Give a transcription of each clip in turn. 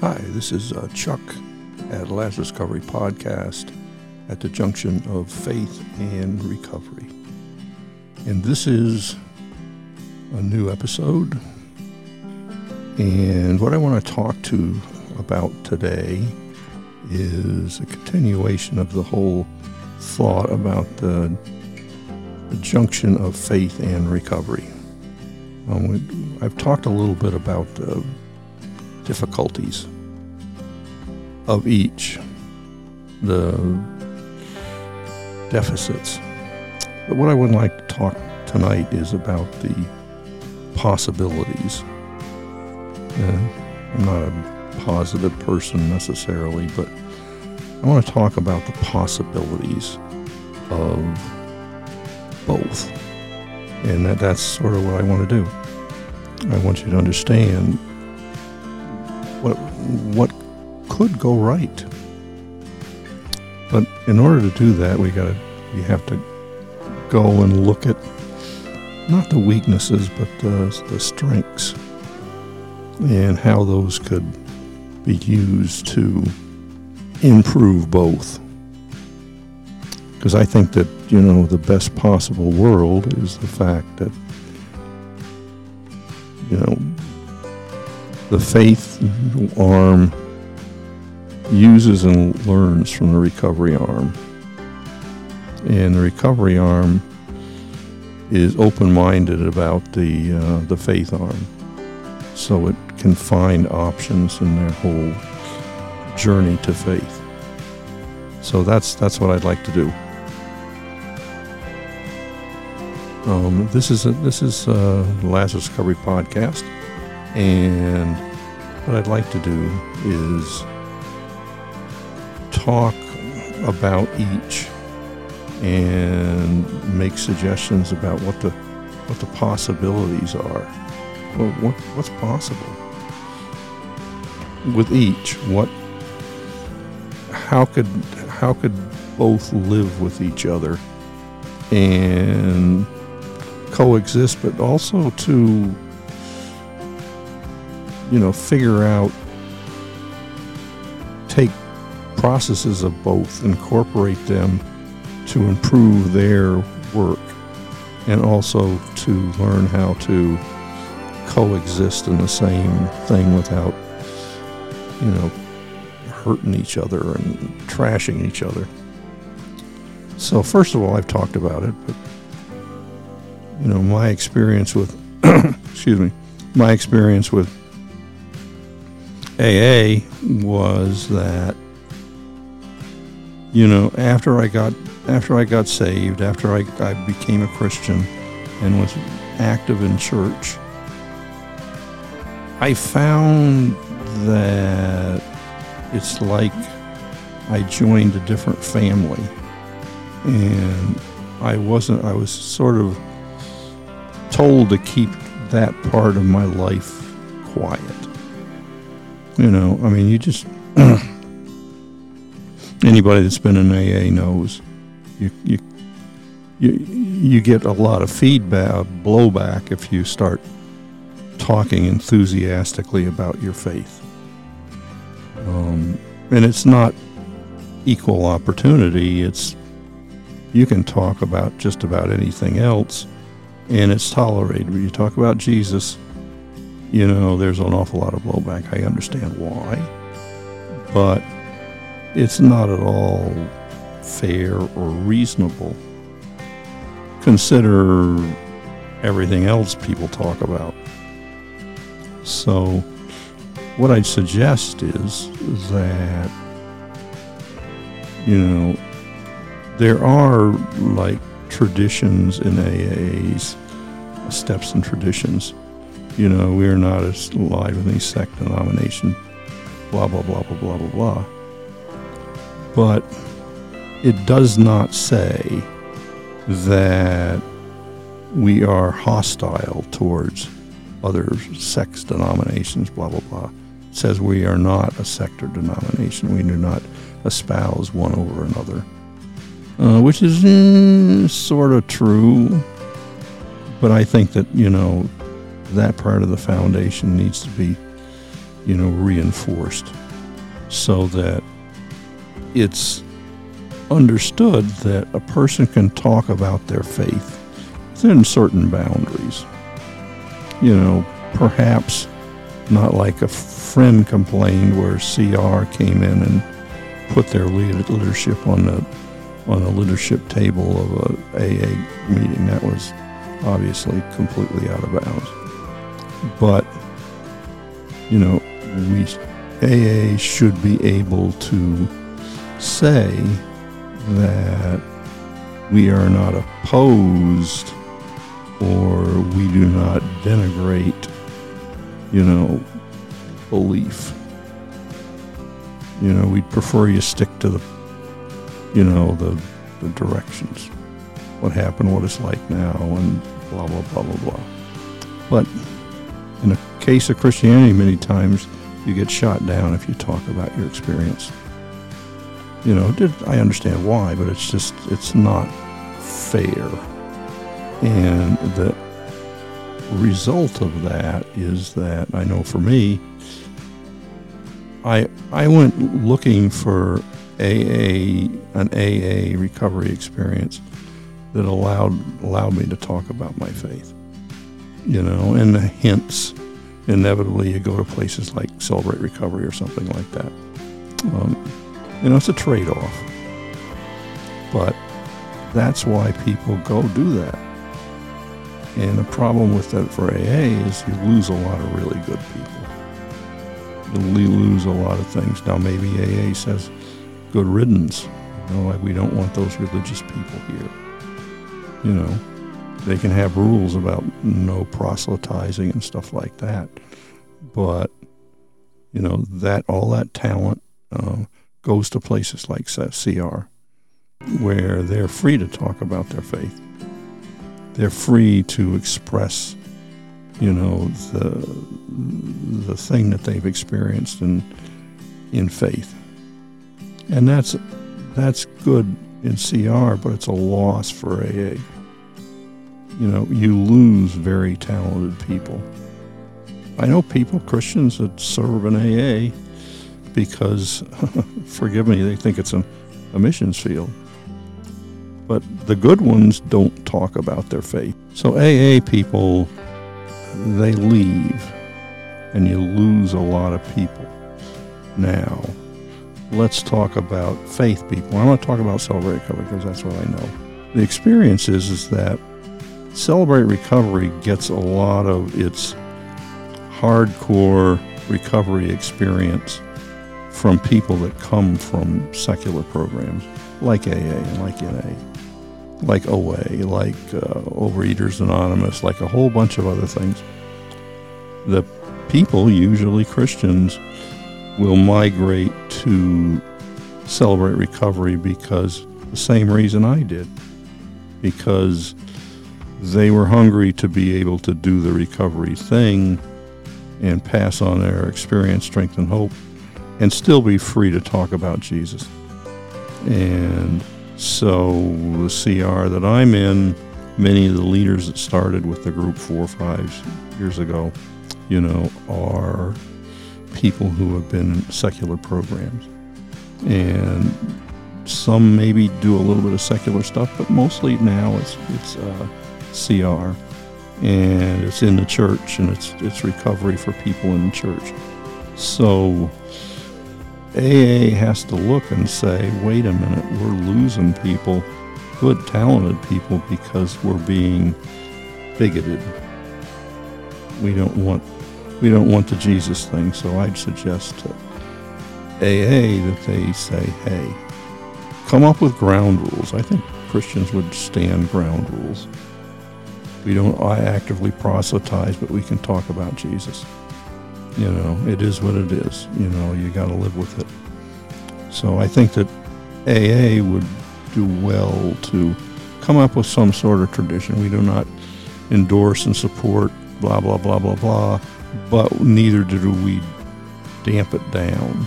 Hi, this is uh, Chuck at Lazarus Recovery Podcast at the junction of faith and recovery. And this is a new episode. And what I want to talk to about today is a continuation of the whole thought about the, the junction of faith and recovery. Um, I've talked a little bit about uh, difficulties of each, the deficits. But what I would like to talk tonight is about the possibilities. And I'm not a positive person necessarily, but I want to talk about the possibilities of both. And that, that's sort of what I want to do. I want you to understand what what could go right. But in order to do that, we got to we have to go and look at not the weaknesses, but the, the strengths and how those could be used to improve both. Because I think that, you know, the best possible world is the fact that, you know, the faith arm uses and learns from the recovery arm. And the recovery arm is open-minded about the uh, the faith arm, so it can find options in their whole journey to faith. So that's that's what I'd like to do. Um, this is a, this is a Lazarus Recovery podcast, and what I'd like to do is talk about each and make suggestions about what the what the possibilities are. Well, what, what's possible with each? What how could how could both live with each other and coexist, but also to you know figure out take processes of both, incorporate them to improve their work, and also to learn how to coexist in the same thing without, you know, hurting each other and trashing each other. So, first of all, I've talked about it, but, you know, my experience with, excuse me, my experience with AA was that you know, after I got after I got saved, after I, I became a Christian and was active in church, I found that it's like I joined a different family. And I wasn't, I was sort of told to keep that part of my life quiet. You know, I mean, you just. anybody that's been in AA knows you you you you get a lot of feedback blowback if you start talking enthusiastically about your faith. Um, and it's not equal opportunity. It's you can talk about just about anything else, and it's tolerated. When you talk about Jesus, you know there's an awful lot of blowback. I understand why, but it's not at all fair or reasonable. Consider everything else people talk about. So, what I'd suggest is that, you know, there are like traditions in AAs, steps and traditions. You know, we are not alive in any sect denomination, blah, blah, blah, blah, blah, blah, blah but it does not say that we are hostile towards other sects, denominations, blah, blah, blah. It says we are not a sect or denomination. We do not espouse one over another, uh, which is eh, sort of true. But I think that, you know, that part of the foundation needs to be you know, reinforced so that it's understood that a person can talk about their faith within certain boundaries. You know, perhaps not like a friend complained where CR came in and put their leadership on the on the leadership table of a AA meeting. That was obviously completely out of bounds. But you know, we AA should be able to say that we are not opposed or we do not denigrate, you know, belief. You know, we'd prefer you stick to the, you know, the, the directions. What happened, what it's like now, and blah, blah, blah, blah, blah. But in a case of Christianity, many times you get shot down if you talk about your experience. You know, I understand why, but it's just, it's not fair. And the result of that is that I know for me, I I went looking for AA an AA recovery experience that allowed allowed me to talk about my faith. You know, and hence inevitably you go to places like Celebrate Recovery or something like that. Um, you know, it's a trade off. But that's why people go do that. And the problem with that for AA is you lose a lot of really good people. You lose a lot of things. Now, maybe AA says, good riddance. You know, like we don't want those religious people here. You know, they can have rules about no proselytizing and stuff like that. But, you know, that all that talent uh, goes to places like CR, where they're free to talk about their faith. They're free to express, you know, the the thing that they've experienced in in faith, and that's that's good in CR, but it's a loss for AA. You know, you lose very talented people. I know people, Christians, that serve in AA because, forgive me, they think it's a, a missions field. But the good ones don't talk about their faith. So AA people, they leave, and you lose a lot of people. Now, let's talk about faith people. I'm going to talk about Celebrate because that's what I know. The experience is, is that Celebrate Recovery gets a lot of its hardcore recovery experience from people that come from secular programs like AA and like NA, like OA, like uh, Overeaters Anonymous, like a whole bunch of other things. The people, usually Christians, will migrate to celebrate recovery because the same reason I did, because they were hungry to be able to do the recovery thing and pass on their experience, strength, and hope, and still be free to talk about Jesus. And so the CR that I'm in, many of the leaders that started with the group four or five years ago, you know, are people who have been in secular programs. And some maybe do a little bit of secular stuff, but mostly now it's, it's uh, CR and it's in the church and it's it's recovery for people in the church. So AA has to look and say, wait a minute, we're losing people, good talented people because we're being bigoted. We don't want we don't want the Jesus thing, so I'd suggest to AA that they say, hey, come up with ground rules. I think Christians would stand ground rules. We don't actively proselytize, but we can talk about Jesus. You know, it is what it is. You know, you got to live with it. So I think that AA would do well to come up with some sort of tradition. We do not endorse and support blah, blah, blah, blah, blah, but neither do we damp it down.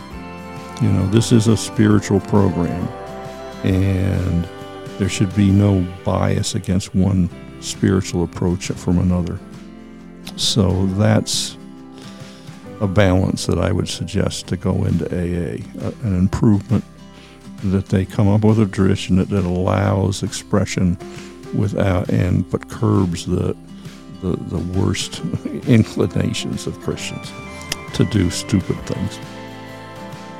You know, this is a spiritual program, and there should be no bias against one spiritual approach from another. So that's a balance that I would suggest to go into AA, an improvement that they come up with a tradition that, that allows expression without and but curbs the the, the worst inclinations of Christians to do stupid things.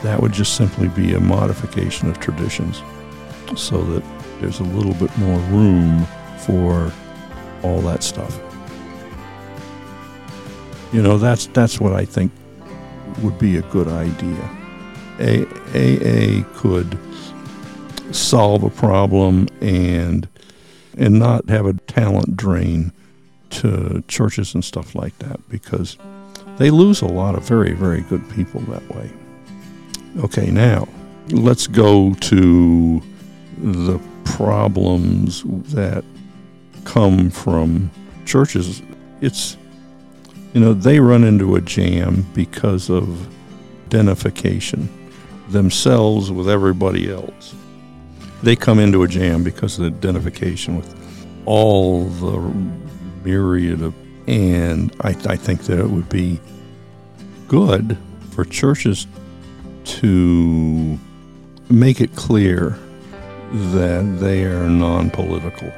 That would just simply be a modification of traditions so that there's a little bit more room for all that stuff. You know, that's that's what I think would be a good idea. A, AA could solve a problem and and not have a talent drain to churches and stuff like that because they lose a lot of very very good people that way. Okay, now let's go to the problems that come from churches. It's you know, they run into a jam because of identification themselves with everybody else. They come into a jam because of identification with all the myriad of, and I, I think that it would be good for churches to make it clear that they are non political.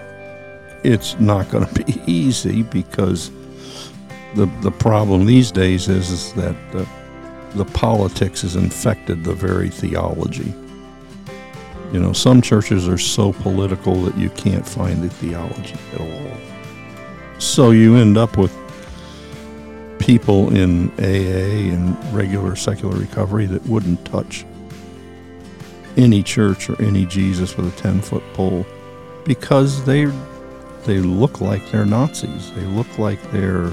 It's not going to be easy because the the problem these days is, is that the, politics has infected the very theology. You know, some churches are so political that you can't find the theology at all. So you end up with people in AA and regular secular recovery that wouldn't touch any church or any Jesus with a 10 foot pole because they they look like they're Nazis. They look like they're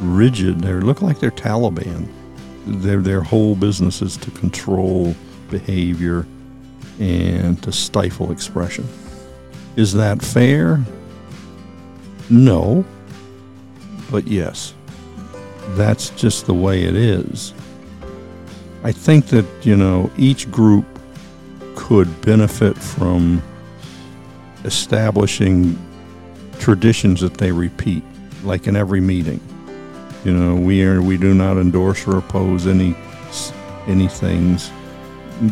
rigid. They look like they're Taliban. Their their whole business is to control behavior and to stifle expression. Is that fair? No. But yes. That's just the way it is. I think that, you know, each group could benefit from establishing traditions that they repeat, like in every meeting. You know, we are we do not endorse or oppose any any things,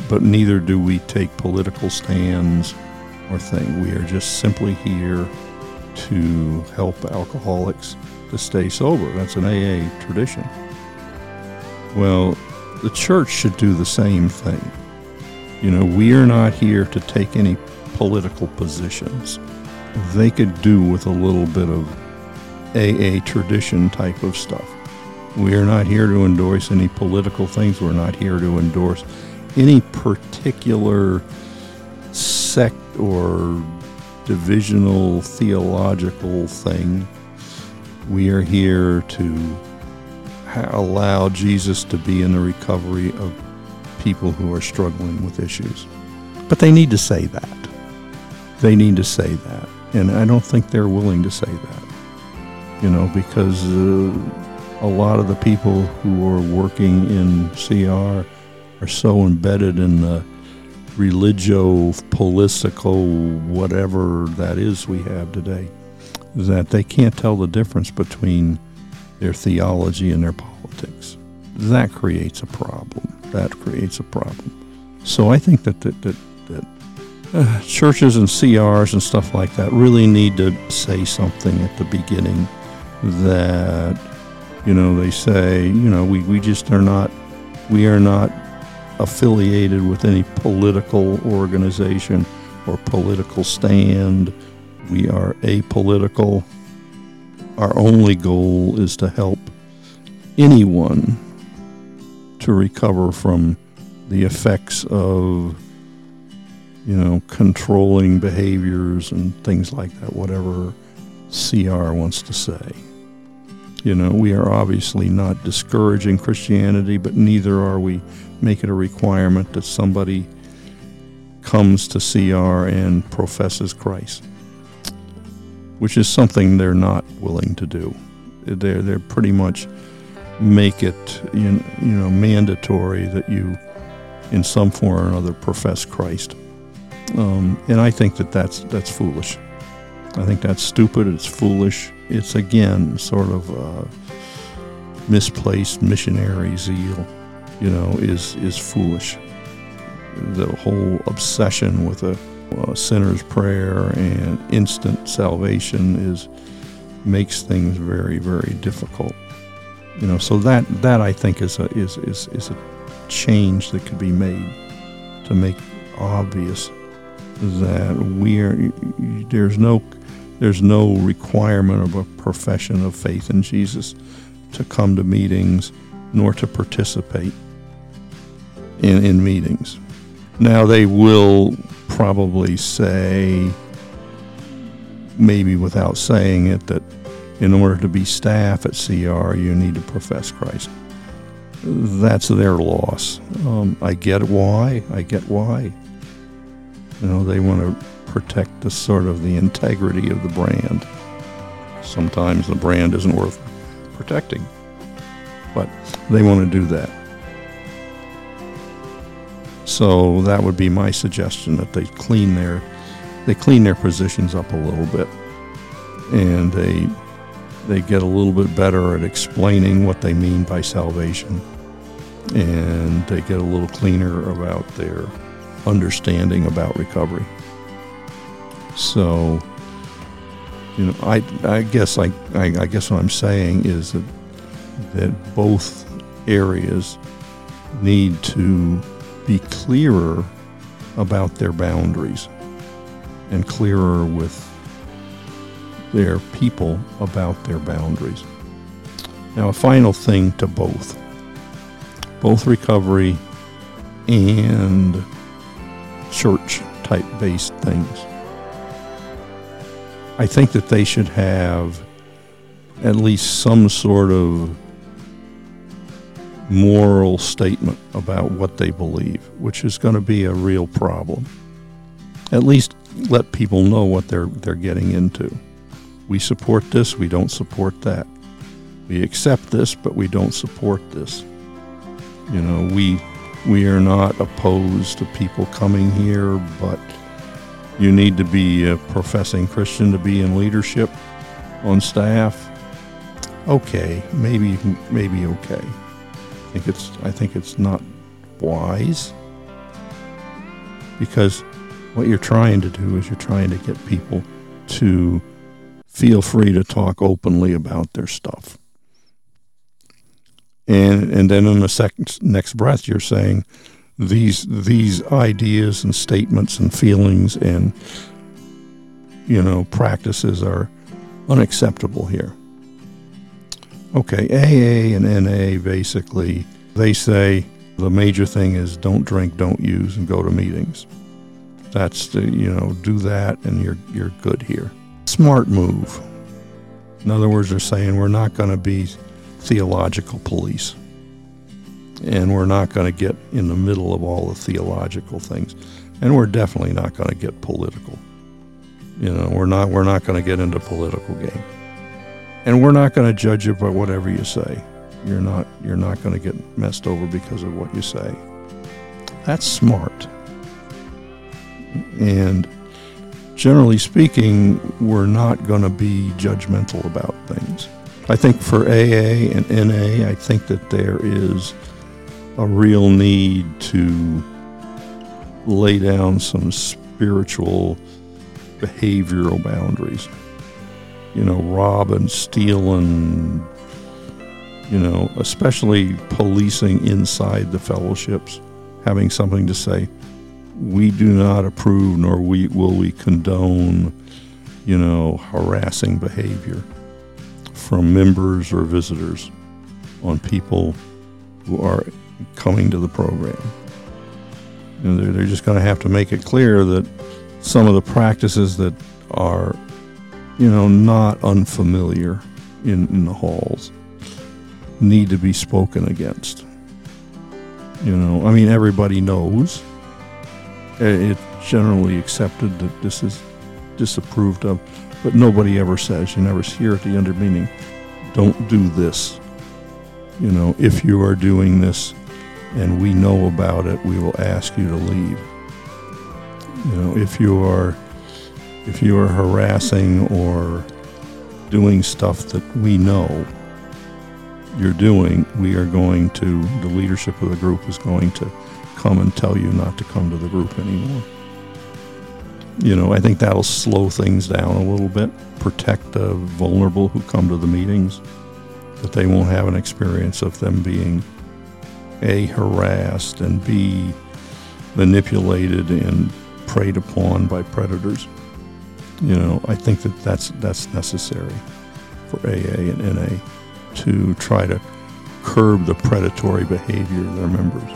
but neither do we take political stands or thing. We are just simply here to help alcoholics to stay sober. That's an AA tradition. Well, the church should do the same thing. You know, we are not here to take any political positions. They could do with a little bit of AA tradition type of stuff. We are not here to endorse any political things. We're not here to endorse any particular sect or divisional theological thing. We are here to allow Jesus to be in the recovery of people who are struggling with issues. But they need to say that. They need to say that. And I don't think they're willing to say that you know, because uh, a lot of the people who are working in CR are so embedded in the religio political whatever that is we have today that they can't tell the difference between their theology and their politics. That creates a problem. That creates a problem. So I think that that that, that uh, churches and CRs and stuff like that really need to say something at the beginning that you know they say you know we, we just are not we are not affiliated with any political organization or political stand. We are apolitical. Our only goal is to help anyone to recover from the effects of you know controlling behaviors and things like that whatever CR wants to say you know, we are obviously not discouraging Christianity, but neither are we making it a requirement that somebody comes to CR and professes Christ, which is something they're not willing to do. They're, they're pretty much make it you know mandatory that you in some form or another profess Christ. Um, and I think that that's that's foolish. I think that's stupid. It's foolish. It's again sort of uh, misplaced missionary zeal, you know, is is foolish. The whole obsession with a, a sinner's prayer and instant salvation is makes things very very difficult. You know, so that that I think is a is is is a change that could be made to make obvious that we are there's no there's no requirement of a profession of faith in Jesus to come to meetings nor to participate in, in meetings. Now they will probably say maybe without saying it that in order to be staff at CR you need to profess Christ that's their loss. Um, I get why. I get why. You know, they want to protect the sort of the integrity of the brand. Sometimes the brand isn't worth protecting, but they want to do that. So that would be my suggestion that they clean their they clean their positions up a little bit, and they they get a little bit better at explaining what they mean by salvation and they get a little cleaner about their understanding about recovery. So, you know, I, I guess I, I, I guess what I'm saying is that that both areas need to be clearer about their boundaries and clearer with their people about their boundaries. Now, a final thing to both both recovery and church type based things. I think that they should have at least some sort of moral statement about what they believe, which is going to be a real problem. At least let people know what they're they're getting into. We support this, we don't support that. We accept this, but we don't support this. You know, we we are not opposed to people coming here, but you need to be a professing Christian to be in leadership on staff. Okay, maybe maybe okay. I think it's I think it's not wise because what you're trying to do is you're trying to get people to feel free to talk openly about their stuff and and then in the second next breath you're saying these these ideas and statements and feelings and you know practices are unacceptable here. Okay aa and na basically they say the major thing is don't drink don't use and go to meetings. That's the you know do that and you're you're good here. Smart move. In other words they're saying we're not going to be theological police. And we're not going to get in the middle of all the theological things. And we're definitely not going to get political. You know, we're not we're not going to get into political game. And we're not going to judge you by whatever you say. You're not you're not going to get messed over because of what you say. That's smart. And generally speaking, we're not going to be judgmental about things. I think for AA and NA, I think that there is a real need to lay down some spiritual behavioral boundaries. You know, rob and steal and, you know, especially policing inside the fellowships, having something to say. We do not approve nor we, will we condone, you know, harassing behavior from members or visitors on people who are coming to the program. They're, they're just going to have to make it clear that some of the practices that are, you know, not unfamiliar in, in the halls need to be spoken against. You know, I mean, everybody knows. It's generally accepted that this is disapproved of but nobody ever says, you never hear at the undermeaning, don't do this. You know, if you are doing this and we know about it, we will ask you to leave. You know, if you are if you are harassing or doing stuff that we know you're doing, we are going to, the leadership of the group is going to come and tell you not to come to the group anymore. You know, I think that'll slow things down a little bit, protect the vulnerable who come to the meetings, that they won't have an experience of them being A, harassed, and B, manipulated and preyed upon by predators. You know, I think that that's, that's necessary for AA and NA to try to curb the predatory behavior of their members.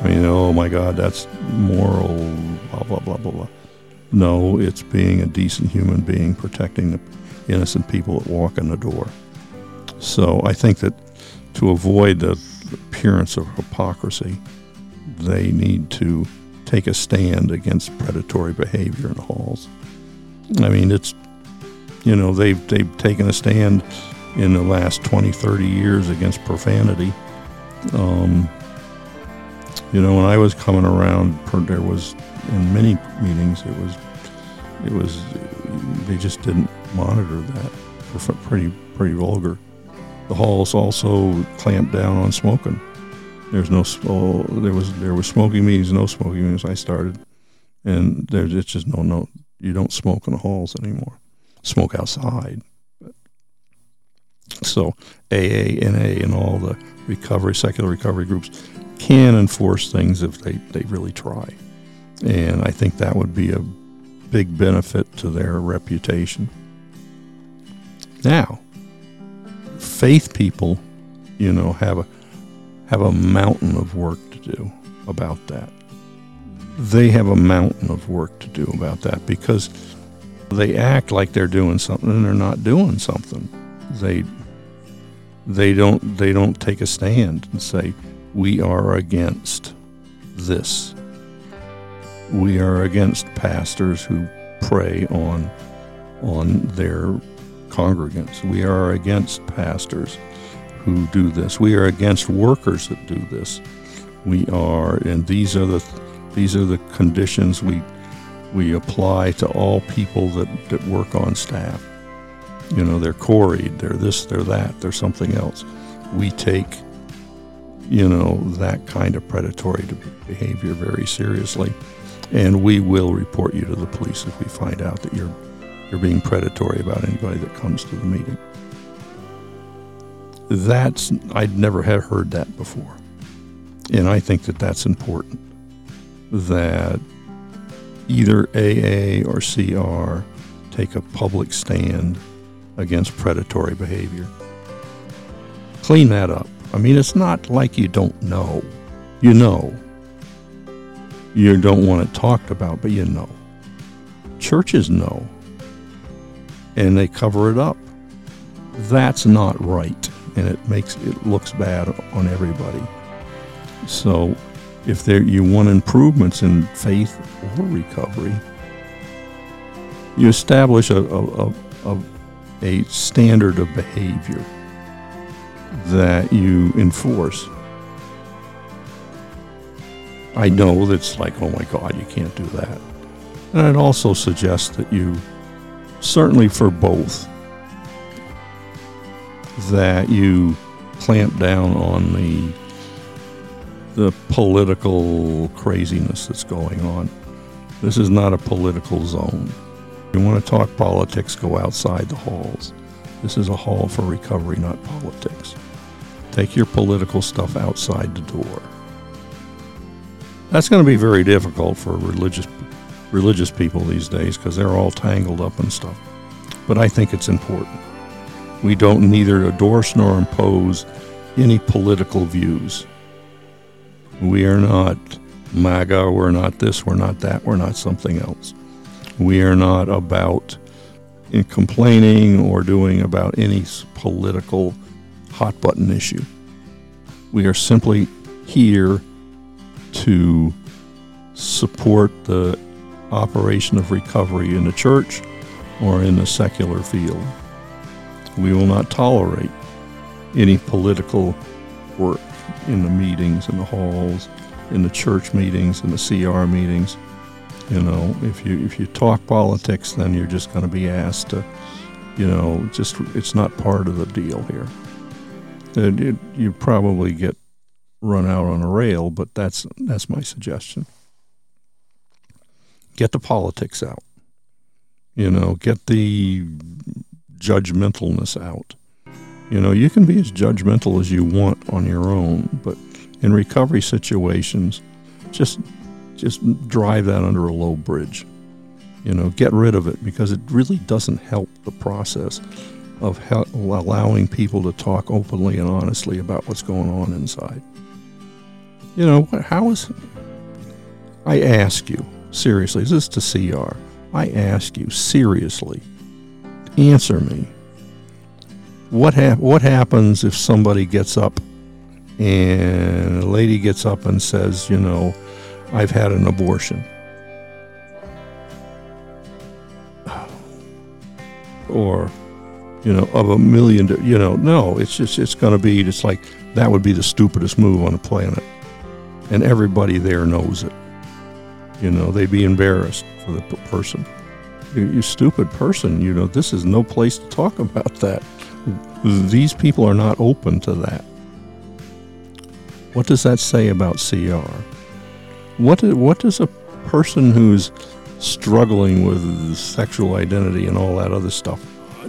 I mean, oh my God, that's moral, blah, blah, blah, blah, blah. No, it's being a decent human being, protecting the innocent people that walk in the door. So I think that to avoid the appearance of hypocrisy, they need to take a stand against predatory behavior in halls. I mean, it's, you know, they've, they've taken a stand in the last 20, 30 years against profanity. Um, you know, when I was coming around, there was in many meetings, it was, it was, they just didn't monitor that. Pretty, pretty vulgar. The halls also clamped down on smoking. There's no, oh, there was, there was smoking meetings, no smoking meetings. I started, and there's it's just no, no, you don't smoke in the halls anymore. Smoke outside. So AA, NA, and all the recovery, secular recovery groups can enforce things if they, they really try. And I think that would be a big benefit to their reputation. Now, faith people, you know, have a have a mountain of work to do about that. They have a mountain of work to do about that because they act like they're doing something and they're not doing something. They they don't they don't take a stand and say we are against this. We are against pastors who prey on on their congregants. We are against pastors who do this. We are against workers that do this. We are and these are the these are the conditions we we apply to all people that, that work on staff. You know, they're quarried, they're this, they're that, they're something else. We take, you know, that kind of predatory behavior very seriously. And we will report you to the police if we find out that you're, you're being predatory about anybody that comes to the meeting. That's, I'd never had heard that before. And I think that that's important. That either AA or CR take a public stand against predatory behavior. Clean that up. I mean, it's not like you don't know. You know. You don't want it talked about, but you know. Churches know. And they cover it up. That's not right. And it makes it looks bad on everybody. So if there you want improvements in faith or recovery, you establish a, a, a, a a standard of behavior that you enforce. I know that's like, oh my God, you can't do that. And I'd also suggest that you, certainly for both, that you clamp down on the the political craziness that's going on. This is not a political zone. If you want to talk politics, go outside the halls. This is a hall for recovery, not politics. Take your political stuff outside the door. That's going to be very difficult for religious religious people these days because they're all tangled up and stuff. But I think it's important. We don't neither endorse nor impose any political views. We are not MAGA, we're not this, we're not that, we're not something else. We are not about eh, complaining or doing about any political hot button issue. We are simply here to support the operation of recovery in the church or in the secular field. We will not tolerate any political work in the meetings, in the halls, in the church meetings, in the CR meetings. You know, if you if you talk politics, then you're just going to be asked to, you know, just it's not part of the deal here. It, you probably get run out on a rail, but that's that's my suggestion. Get the politics out. You know, get the judgmentalness out. You know, you can be as judgmental as you want on your own, but in recovery situations, just just drive that under a low bridge. You know, get rid of it because it really doesn't help the process of allowing people to talk openly and honestly about what's going on inside. You know, how is I ask you seriously, is this is to CR. I ask you seriously, answer me. What ha- what happens if somebody gets up and a lady gets up and says, you know, I've had an abortion? Or, you know, of a million, you know, no, it's just, it's going to be, it's like, that would be the stupidest move on the planet. And everybody there knows it. You know, they'd be embarrassed for the person. You, you stupid person, you know, this is no place to talk about that. These people are not open to that. What does that say about CR? What, what does a person who's struggling with sexual identity and all that other stuff,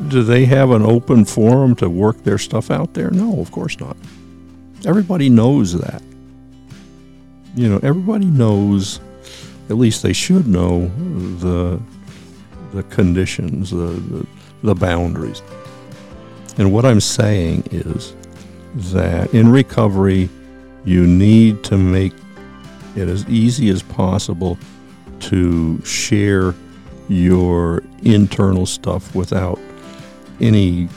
do they have an open forum to work their stuff out there? No, of course not. Everybody knows that. You know, everybody knows, at least they should know, the the conditions, the, the, the boundaries. And what I'm saying is that in recovery, you need to make it as easy as possible to share your internal stuff without any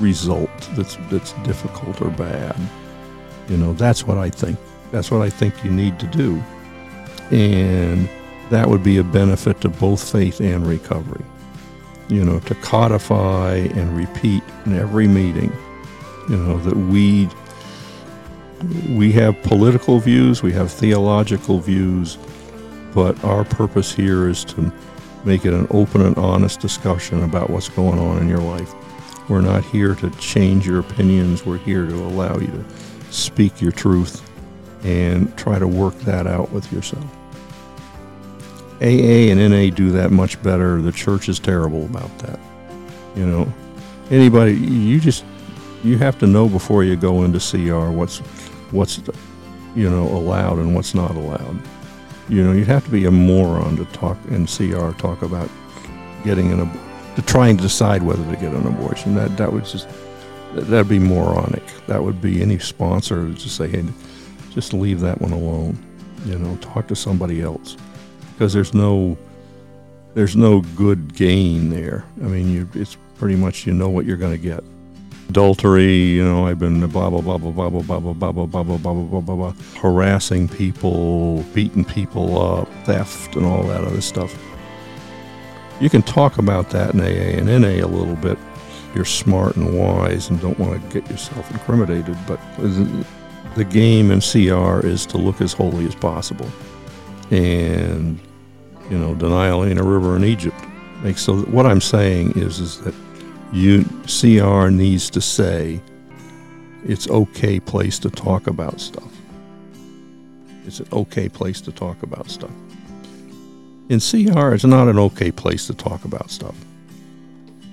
result that's that's difficult or bad. You know, that's what I think. That's what I think you need to do. And that would be a benefit to both faith and recovery. You know, to codify and repeat in every meeting, you know, that we we have political views, we have theological views, but our purpose here is to make it an open and honest discussion about what's going on in your life. We're not here to change your opinions, we're here to allow you to speak your truth and try to work that out with yourself. AA and NA do that much better. The church is terrible about that. You know, anybody you just you have to know before you go into CR what's what's you know allowed and what's not allowed. You know, you'd have to be a moron to talk in CR talk about getting an to try and decide whether to get an abortion. That that would just that'd be moronic. That would be any sponsor would just say, hey, just leave that one alone. You know, talk to somebody else because there's no there's no good gain there. I mean, you, it's pretty much you know what you're going to get. Adultery, you know, I've been blah blah blah blah blah blah blah blah blah blah blah blah blah blah blah blah harassing people, beating people up, theft, and all that other stuff. You can talk about that in AA and NA a little bit. You're smart and wise and don't want to get yourself incriminated, but the game in CR is to look as holy as possible and you know denial ain't a river in Egypt. Like, so what I'm saying is is that CR needs to say it's okay place to talk about stuff. It's an okay place to talk about stuff. In CR, it's not an okay place to talk about stuff.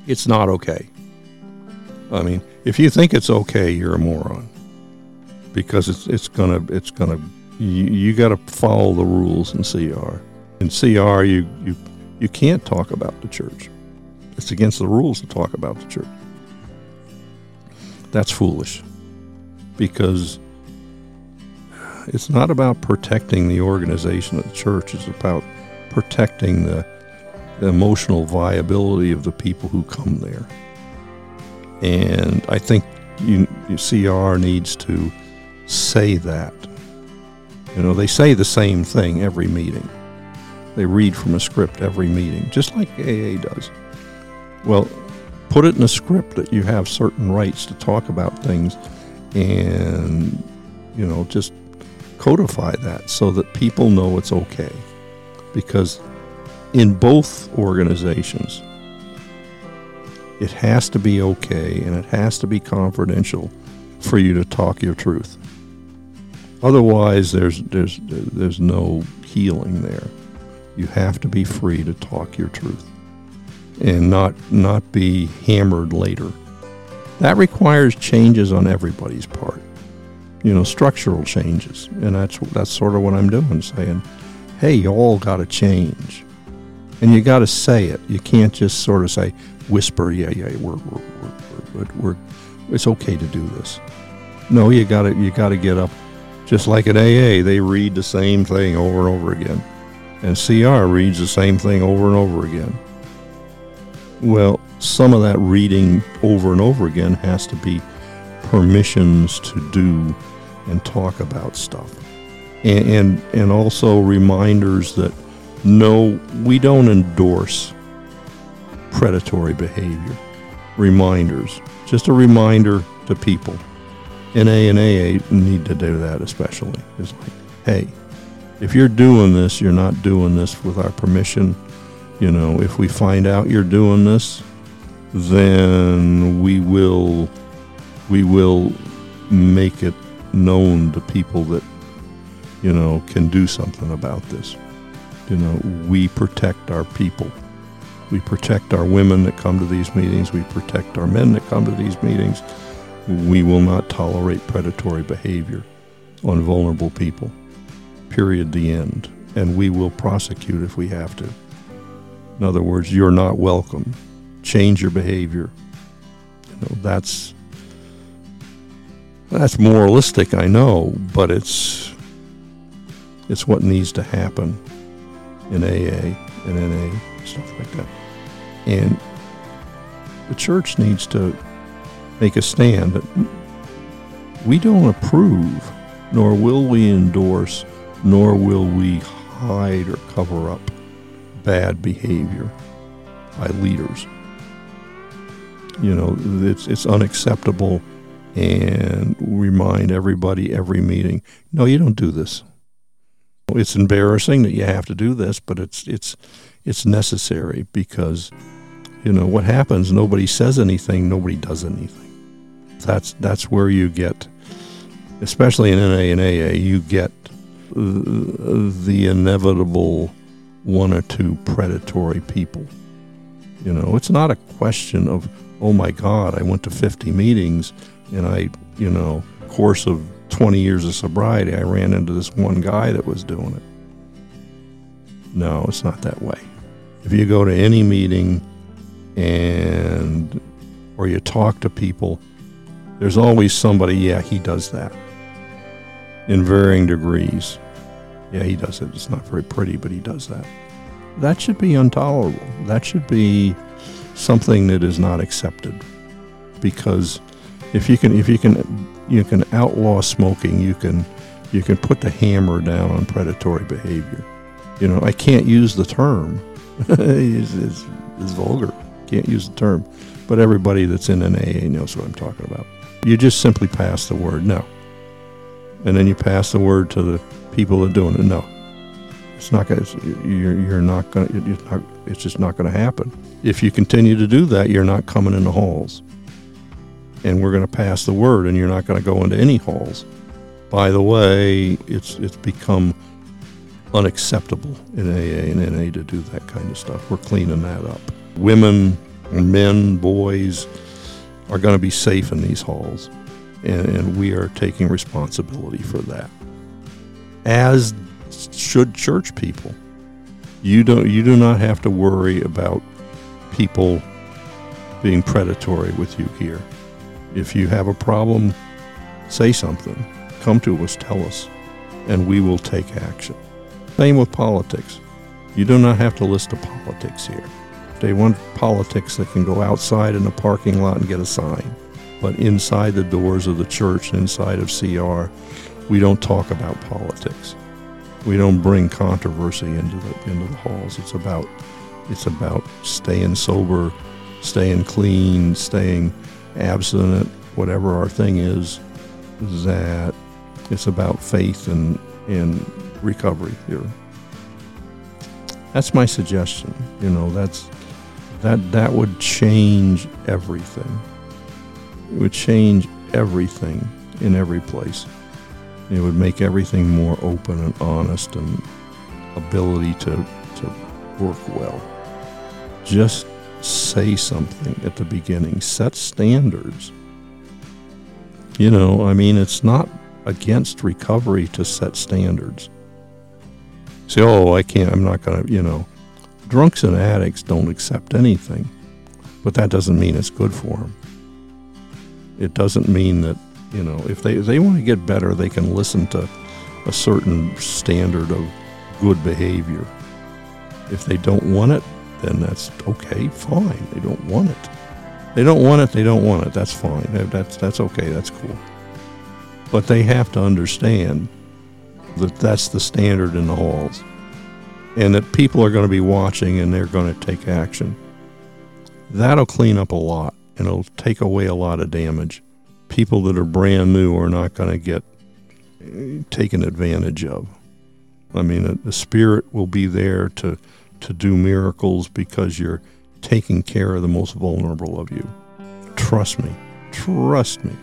It's not okay. I mean, if you think it's okay, you're a moron because it's it's gonna it's gonna you, you got to follow the rules in CR. In CR, you, you, you can't talk about the church. It's against the rules to talk about the church. That's foolish because it's not about protecting the organization of the church, it's about protecting the, the emotional viability of the people who come there. And I think you, CR needs to say that you know, they say the same thing every meeting. They read from a script every meeting, just like AA does. Well, put it in a script that you have certain rights to talk about things and, you know, just codify that so that people know it's okay. Because in both organizations, it has to be okay and it has to be confidential for you to talk your truth. Otherwise, there's there's there's no healing there. You have to be free to talk your truth and not not be hammered later. That requires changes on everybody's part. You know, structural changes. And that's that's sort of what I'm doing, saying, hey, you all got to change. And you got to say it. You can't just sort of say, whisper, yeah, yeah, we're, we're, we're, we're, it's okay to do this. No, you got to you got to get up. Just like at AA, they read the same thing over and over again. And CR reads the same thing over and over again. Well, some of that reading over and over again has to be permissions to do and talk about stuff. And, and, and also reminders that no, we don't endorse predatory behavior. Reminders. Just a reminder to people. NA and AA need to do that especially. It's like, hey, if you're doing this, you're not doing this with our permission. You know, if we find out you're doing this, then we will we will make it known to people that you know can do something about this. You know, we protect our people. We protect our women that come to these meetings. We protect our men that come to these meetings. We will not tolerate predatory behavior on vulnerable people. Period. The end. And we will prosecute if we have to. In other words, you're not welcome. Change your behavior. You know, that's that's moralistic, I know, but it's it's what needs to happen in AA and NA stuff like that. And the church needs to make a stand that we don't approve, nor will we endorse, nor will we hide or cover up bad behavior by leaders. You know, it's, it's unacceptable and remind everybody every meeting, no, you don't do this. It's embarrassing that you have to do this, but it's it's it's necessary because you know what happens nobody says anything nobody does anything that's that's where you get especially in NA and AA you get the inevitable one or two predatory people. You know it's not a question of oh my god I went to 50 meetings and I you know course of 20 years of sobriety I ran into this one guy that was doing it. No it's not that way. If you go to any meeting and or you talk to people, there's always somebody, yeah, he does that. In varying degrees. Yeah, he does it. It's not very pretty, but he does that. That should be intolerable. That should be something that is not accepted. Because if you can if you can you can outlaw smoking, you can you can put the hammer down on predatory behavior. You know, I can't use the term. it's, it's, it's vulgar can't use the term, but everybody that's in an AA knows what I'm talking about. You just simply pass the word no. And then you pass the word to the people are doing it. No, it's not going. You're, you're not going. to It's just not going to happen. If you continue to do that, you're not coming in the halls. And we're going to pass the word, and you're not going to go into any halls. By the way, it's it's become unacceptable in AA and NA to do that kind of stuff. We're cleaning that up women, men, boys are going to be safe in these halls. And, and, we are taking responsibility for that. As should church people. You don't you do not have to worry about people being predatory with you here. If you have a problem, say something. Come to us, tell us, and we will take action. Same with politics. You do not have to list the politics here. They want politics that can go outside in a parking lot and get a sign. But inside the doors of the church, inside of CR, we don't talk about politics. We don't bring controversy into the into the halls. It's about it's about staying sober, staying clean, staying abstinent, whatever our thing is, that it's about faith and, and recovery here. That's my suggestion. You know, that's that that would change everything. It would change everything in every place. It would make everything more open and honest and ability to, to work well. Just say something at the beginning, set standards. You know, I mean, it's not against recovery to set standards. Say, oh, I can't, I'm not going to, you know. Drunks and addicts don't accept anything, but that doesn't mean it's good for them. It doesn't mean that, you know, if they, they want to get better, they can listen to a certain standard of good behavior. If they don't want it, then that's okay, fine. They don't want it. They don't want it, they don't want it. That's fine. That's, that's okay, that's cool. But they have to understand that that's the standard in the halls and that people are going to be watching and they're going to take action. That'll clean up a lot and it'll take away a lot of damage. People that are brand new are not going to get taken advantage of. I mean, the Spirit will be there to, to do miracles because you're taking care of the most vulnerable of you. Trust me. Trust me.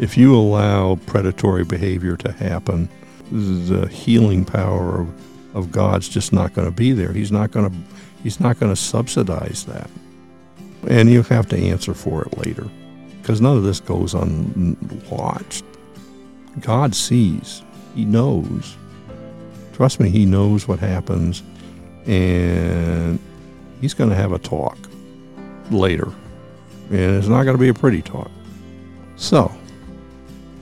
If you allow predatory behavior to happen, the healing power of, of God's just not going to be there. He's not going to he's not going to subsidize that. And you have to answer for it later because none of this goes unwatched. God sees. He knows. Trust me, he knows what happens and he's going to have a talk later. And it's not going to be a pretty talk. So,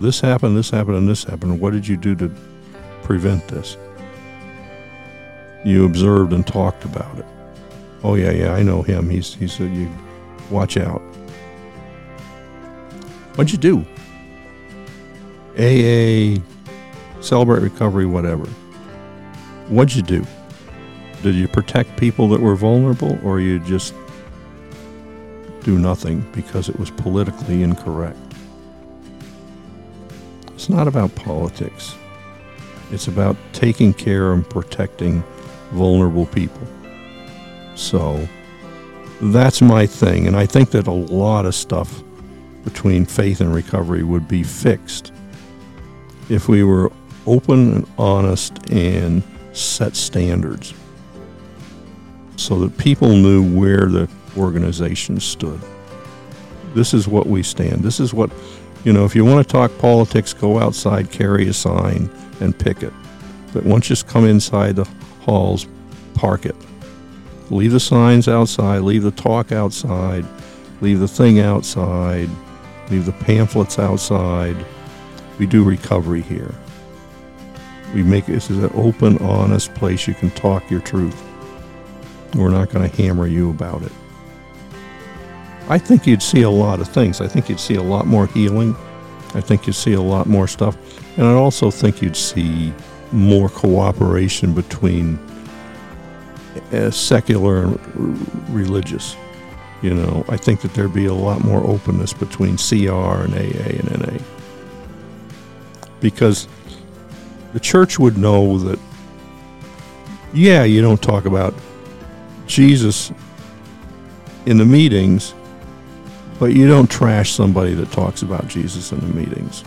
this happened, this happened, and this happened. What did you do to prevent this? You observed and talked about it. Oh yeah, yeah, I know him. He's he's a, you watch out. What'd you do? AA, celebrate recovery, whatever. What'd you do? Did you protect people that were vulnerable, or you just do nothing because it was politically incorrect? It's not about politics. It's about taking care and protecting vulnerable people. So that's my thing. And I think that a lot of stuff between faith and recovery would be fixed if we were open and honest and set standards so that people knew where the organization stood. This is what we stand. This is what you know, if you want to talk politics, go outside, carry a sign, and pick it. But once you come inside the halls, park it. Leave the signs outside, leave the talk outside, leave the thing outside, leave the pamphlets outside. We do recovery here. We make this is an open, honest place you can talk your truth. We're not going to hammer you about it. I think you'd see a lot of things. I think you'd see a lot more healing. I think you'd see a lot more stuff. And I also think you'd see more cooperation between uh, secular and religious. You know, I think that there'd be a lot more openness between CR and AA and NA. Because the church would know that, yeah, you don't talk about Jesus in the meetings, but you don't trash somebody that talks about Jesus in the meetings.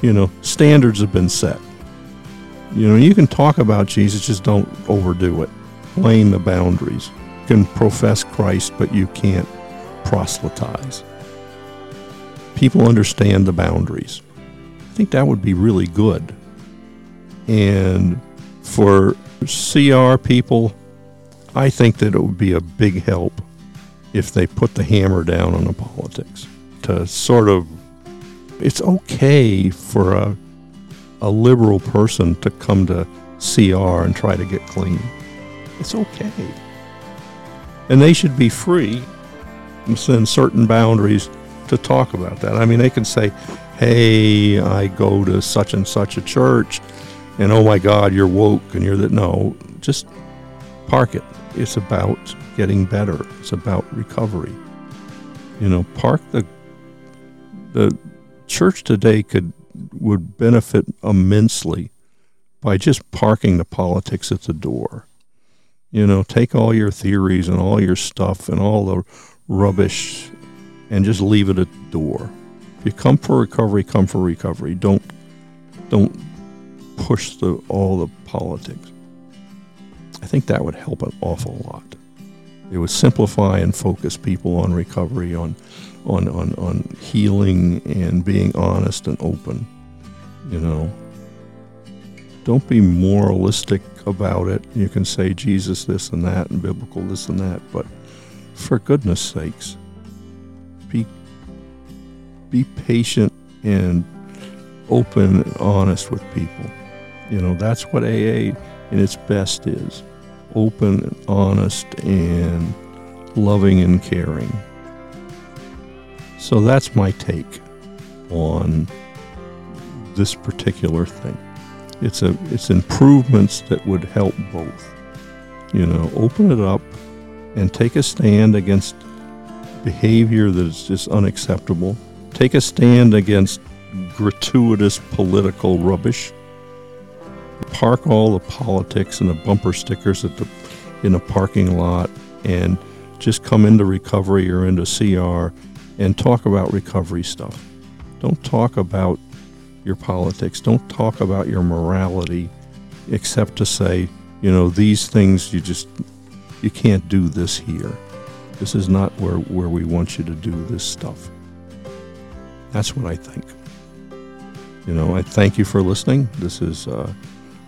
You know, standards have been set. You know, you can talk about Jesus, just don't overdo it. Playing the boundaries. Can profess Christ, but you can't proselytize. People understand the boundaries. I think that would be really good. And for CR people, I think that it would be a big help if they put the hammer down on the politics to sort of it's okay for a a liberal person to come to CR and try to get clean. It's okay. And they should be free within certain boundaries to talk about that. I mean, they can say, hey, I go to such and such a church, and oh my God, you're woke, and you're that. No, just park it. It's about getting better. It's about recovery. You know, park the the church today could would benefit immensely by just parking the politics at the door. You know, take all your theories and all your stuff and all the rubbish and just leave it at the door. If you come for recovery, come for recovery. Don't don't push the all the politics. I think that would help an awful lot. It would simplify and focus people on recovery, on on on, on healing and being honest and open. You know. Don't be moralistic about it. You can say Jesus this and that and biblical this and that, but for goodness sakes, be be patient and open and honest with people. You know, that's what AA in its best is. Open and honest and loving and caring. So that's my take on this particular thing. It's a it's improvements that would help both. You know, open it up and take a stand against behavior that is just unacceptable. Take a stand against gratuitous political rubbish. Park all the politics and the bumper stickers at the in a parking lot and just come into recovery or into CR and talk about recovery stuff. Don't talk about your politics. Don't talk about your morality except to say, you know, these things you just you can't do this here. This is not where, where we want you to do this stuff. That's what I think. You know, I thank you for listening. This is uh,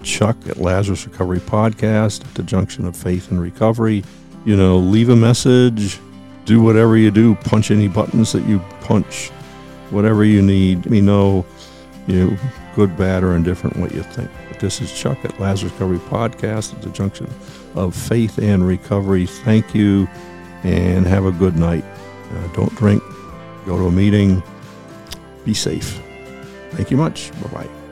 Chuck at Lazarus Recovery Podcast at the junction of faith and recovery. You know, leave a message, do whatever you do, punch any buttons that you punch, whatever you need. Let me know you good, bad, or indifferent what you think. But this is Chuck at Lazarus Recovery Podcast at the junction of faith and recovery. Thank you and have a good night. Uh, don't drink, go to a meeting, be safe. Thank you much. Bye bye.